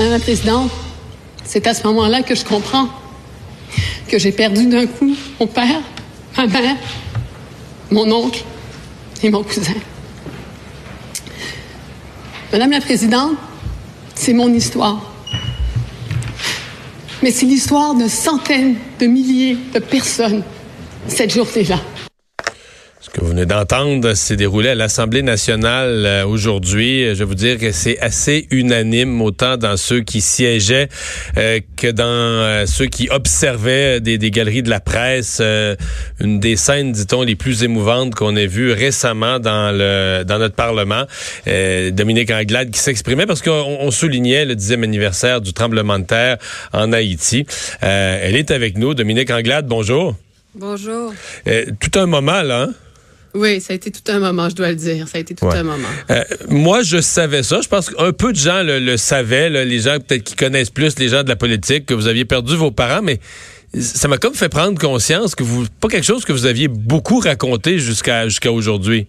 Madame la Présidente, c'est à ce moment-là que je comprends que j'ai perdu d'un coup mon père, ma mère, mon oncle et mon cousin. Madame la Présidente, c'est mon histoire. Mais c'est l'histoire de centaines de milliers de personnes cette journée-là. Ce que vous venez d'entendre s'est déroulé à l'Assemblée nationale euh, aujourd'hui. Je vais vous dire que c'est assez unanime, autant dans ceux qui siégeaient euh, que dans euh, ceux qui observaient des, des, galeries de la presse. une des scènes, dit-on, les plus émouvantes qu'on ait vues récemment dans le dans notre Parlement. Dominique Anglade qui s'exprimait parce qu'on on soulignait le dixième anniversaire du tremblement de terre en Haïti. elle est avec nous. Dominique Anglade, bonjour. Bonjour. tout un moment, là. Hein? Oui, ça a été tout un moment, je dois le dire. Ça a été tout ouais. un moment. Euh, moi, je savais ça. Je pense qu'un peu de gens le, le savaient, là, les gens peut-être qui connaissent plus les gens de la politique, que vous aviez perdu vos parents, mais ça m'a comme fait prendre conscience que vous pas quelque chose que vous aviez beaucoup raconté jusqu'à jusqu'à aujourd'hui.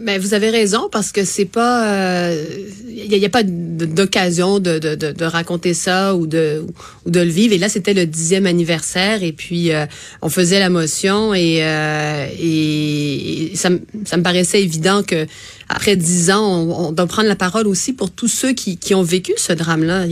Ben, vous avez raison parce que c'est pas, il euh, n'y a, pas d'occasion de, de, de, raconter ça ou de ou de le vivre. Et là, c'était le dixième anniversaire et puis euh, on faisait la motion et euh, et, ça, ça me paraissait évident que après dix ans, on, doit prendre la parole aussi pour tous ceux qui, qui ont vécu ce drame-là.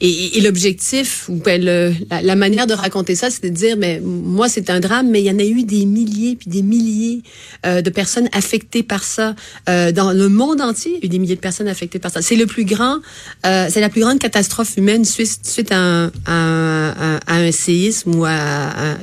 Et, et l'objectif, ou ben le, la, la, manière de raconter ça, c'est de dire, mais moi, c'est un drame, mais il y en a eu des milliers puis des milliers euh, de personnes affectées par ça euh, dans le monde entier. Il y a eu des milliers de personnes affectées par ça. C'est le plus grand, euh, c'est la plus grande catastrophe humaine suite, suite à, un, à, un, à un séisme ou à un,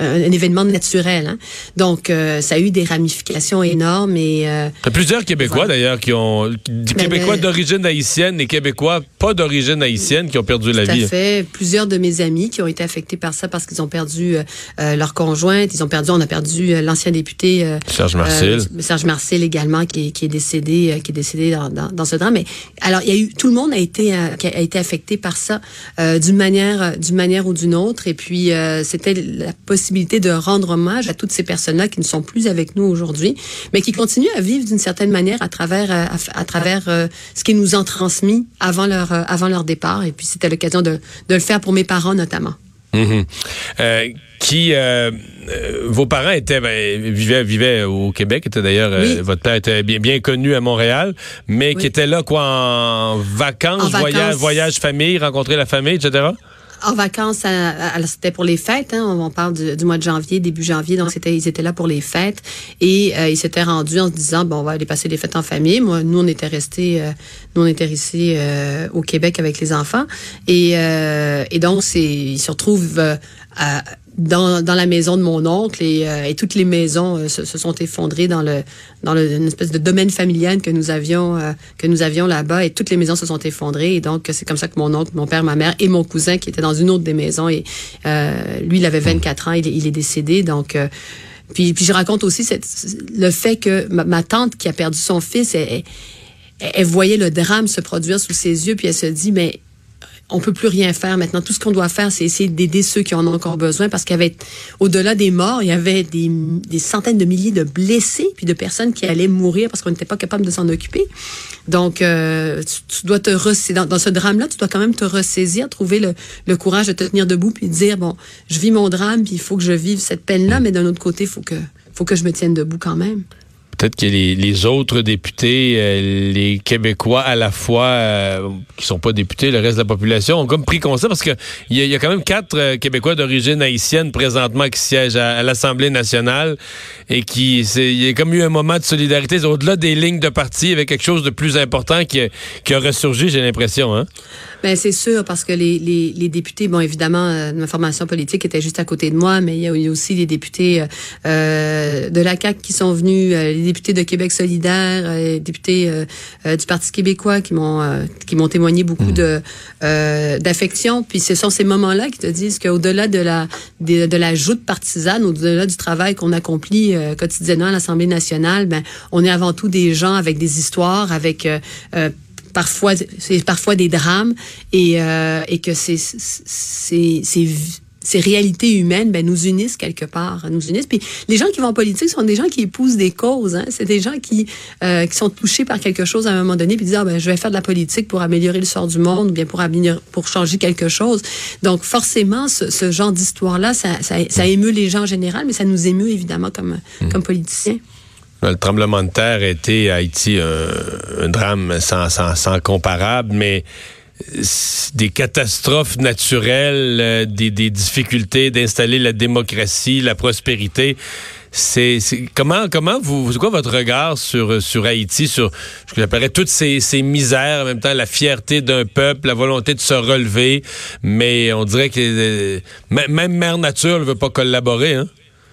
un événement naturel. Hein. Donc, euh, ça a eu des ramifications énormes et euh, plusieurs Québécois voilà. d'ailleurs qui ont des Québécois d'origine haïtienne, des Québécois pas d'origine haïtienne qui ont perdu la Tout vie. À fait. Plusieurs de mes amis qui ont été affectés par ça parce qu'ils ont perdu euh, leur conjointe, ils ont perdu, on a perdu euh, l'ancien député euh, Serge Marcel, Serge Marcel également qui est, qui est décédé, qui est décédé dans, dans, dans, ce drame. Mais alors il y a eu tout le monde a été a été affecté par ça d'une manière d'une manière ou d'une autre. Et puis c'était la possibilité de rendre hommage à toutes ces personnes-là qui ne sont plus avec nous aujourd'hui, mais qui continuent à vivre d'une certaine manière à travers à, à travers ce qu'ils nous ont transmis avant leur avant leur départ. Et puis c'était l'occasion de, de, le faire pour mes parents notamment. Mmh. Euh, qui euh, euh, vos parents étaient ben, vivaient vivaient au Québec étaient d'ailleurs oui. votre père était bien bien connu à Montréal mais oui. qui était là quoi en vacances, en voyage vacances. voyage famille rencontrer la famille etc en vacances, c'était pour les fêtes. Hein, on parle du, mois de janvier, début janvier. Donc, c'était, ils étaient là pour les fêtes. Et euh, ils s'étaient rendus en se disant, bon, on va aller passer les fêtes en famille. Moi, nous, on était restés, euh, nous, on était restés euh, au Québec avec les enfants. Et, euh, et donc, c'est, ils se retrouvent à dans, dans la maison de mon oncle et, euh, et toutes les maisons euh, se, sont effondrées dans le dans une espèce de domaine familial que nous avions euh, que nous avions là-bas et toutes les maisons se sont effondrées. Et donc c'est comme ça que mon oncle, mon père, ma mère et mon cousin qui était dans une autre des maisons et lui il avait 24 ans, il, il est décédé. Donc puis, puis je raconte aussi cette, le fait que ma, tante qui a perdu son fils, elle, elle voyait le drame se produire sous ses yeux puis elle se dit mais on peut plus rien faire maintenant. Tout ce qu'on doit faire, c'est essayer d'aider ceux qui en ont encore besoin parce qu'il y avait, au-delà des morts, il y avait des, centaines de milliers de blessés puis de personnes qui allaient mourir parce qu'on n'était pas capable de s'en occuper. Donc, euh, tu, dois te ressaisir. Dans, ce drame-là, tu dois quand même te ressaisir, trouver le, le, courage de te tenir debout puis dire, bon, je vis mon drame puis il faut que je vive cette peine-là, mais d'un autre côté, il faut que, faut que je me tienne debout quand même peut-être que les, autres députés, euh, les Québécois à la fois, euh, qui sont pas députés, le reste de la population, ont comme pris conscience parce que il y, a quand même quatre euh, Québécois d'origine haïtienne présentement qui siègent à, à l'Assemblée nationale et qui, il y a comme eu un moment de solidarité au-delà des lignes de parti, avec quelque chose de plus important qui, qui a ressurgi, j'ai l'impression. Hein? Ben c'est sûr parce que les, les, les députés, bon évidemment, euh, ma formation politique était juste à côté de moi, mais il y a eu aussi les députés euh, euh de la CAC qui sont venus, euh, les députés de Québec solidaire, les députés du Parti québécois qui m'ont qui m'ont témoigné beaucoup mmh. de d'affection. Puis ce sont ces moments-là qui te disent qu'au-delà de la de, de la joute partisane, au-delà du travail qu'on accomplit quotidiennement à l'Assemblée nationale, ben on est avant tout des gens avec des histoires, avec parfois c'est parfois des drames et, euh, et que ces, ces, ces, ces réalités humaines ben, nous unissent quelque part, nous unissent. Puis les gens qui vont en politique sont des gens qui épousent des causes. Hein? C'est des gens qui, euh, qui sont touchés par quelque chose à un moment donné puis disent ah, ben je vais faire de la politique pour améliorer le sort du monde ou bien pour améliorer, pour changer quelque chose. Donc forcément ce, ce genre d'histoire là ça, ça, ça, émeut les gens en général, mais ça nous émeut évidemment comme mmh. comme politiciens. Le tremblement de terre a été à Haïti un, drame sans, sans, comparable, mais des catastrophes naturelles, euh, des, difficultés d'installer la démocratie, la prospérité. C'est comment comment vous c'est quoi votre regard sur sur Haïti sur ce que j'appellerais toutes ces, ces misères en même temps la fierté d'un peuple la volonté de se relever mais on dirait que euh, même mère nature ne veut pas collaborer hein?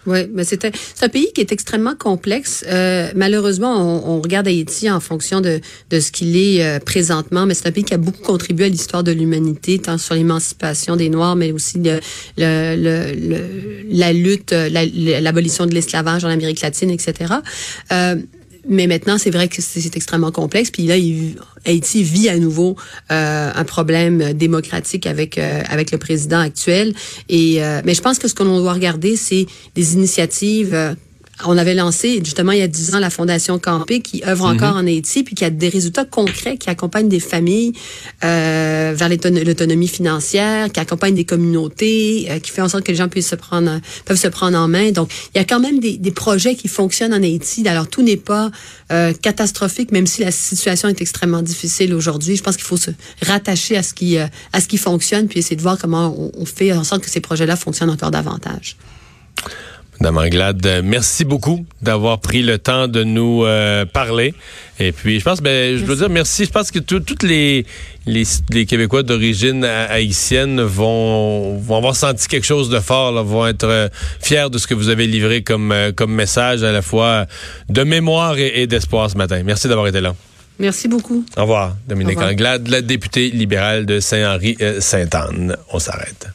Oui, mais c'est un, pays qui est extrêmement complexe. Euh, malheureusement, on, on, regarde Haïti en fonction de, de ce qu'il est euh, présentement, mais c'est un pays qui a beaucoup contribué à l'histoire de l'humanité, tant sur l'émancipation des Noirs, mais aussi le, le, le, la lutte, l'abolition de l'esclavage en Amérique latine, etc. Euh, mais maintenant, c'est vrai que c'est extrêmement complexe. Puis là, Haïti vit à nouveau euh, un problème démocratique avec euh, avec le président actuel. Et euh, mais je pense que ce que l'on doit regarder, c'est des initiatives on avait lancé justement il y a dix ans la Fondation Campé qui œuvre mhm. encore en Haïti puis qui a des résultats concrets qui accompagnent des familles euh, vers l'autonomie financière, qui accompagne des communautés, euh, qui fait en sorte que les gens puissent se prendre peuvent se prendre en main. Donc il y a quand même des, des projets qui fonctionnent en Haïti. Alors tout n'est pas euh, catastrophique, même si la situation est extrêmement difficile aujourd'hui. Je pense qu'il faut se rattacher à ce qui euh, à ce qui fonctionne puis essayer de voir comment on, on fait en sorte que ces projets-là fonctionnent encore davantage. Madame Anglade, merci beaucoup d'avoir pris le temps de nous euh, parler. Et puis, je pense, ben, je dois dire merci. Je pense que tous les, les, les, Québécois d'origine haïtienne vont, vont avoir senti quelque chose de fort, là, vont être euh, fiers de ce que vous avez livré comme, euh, comme message à la fois de mémoire et, d'espoir ce matin. Merci d'avoir été là. Merci beaucoup. Au revoir, Dominique Anglade, la députée libérale de Saint-Henri-Sainte-Anne. On s'arrête.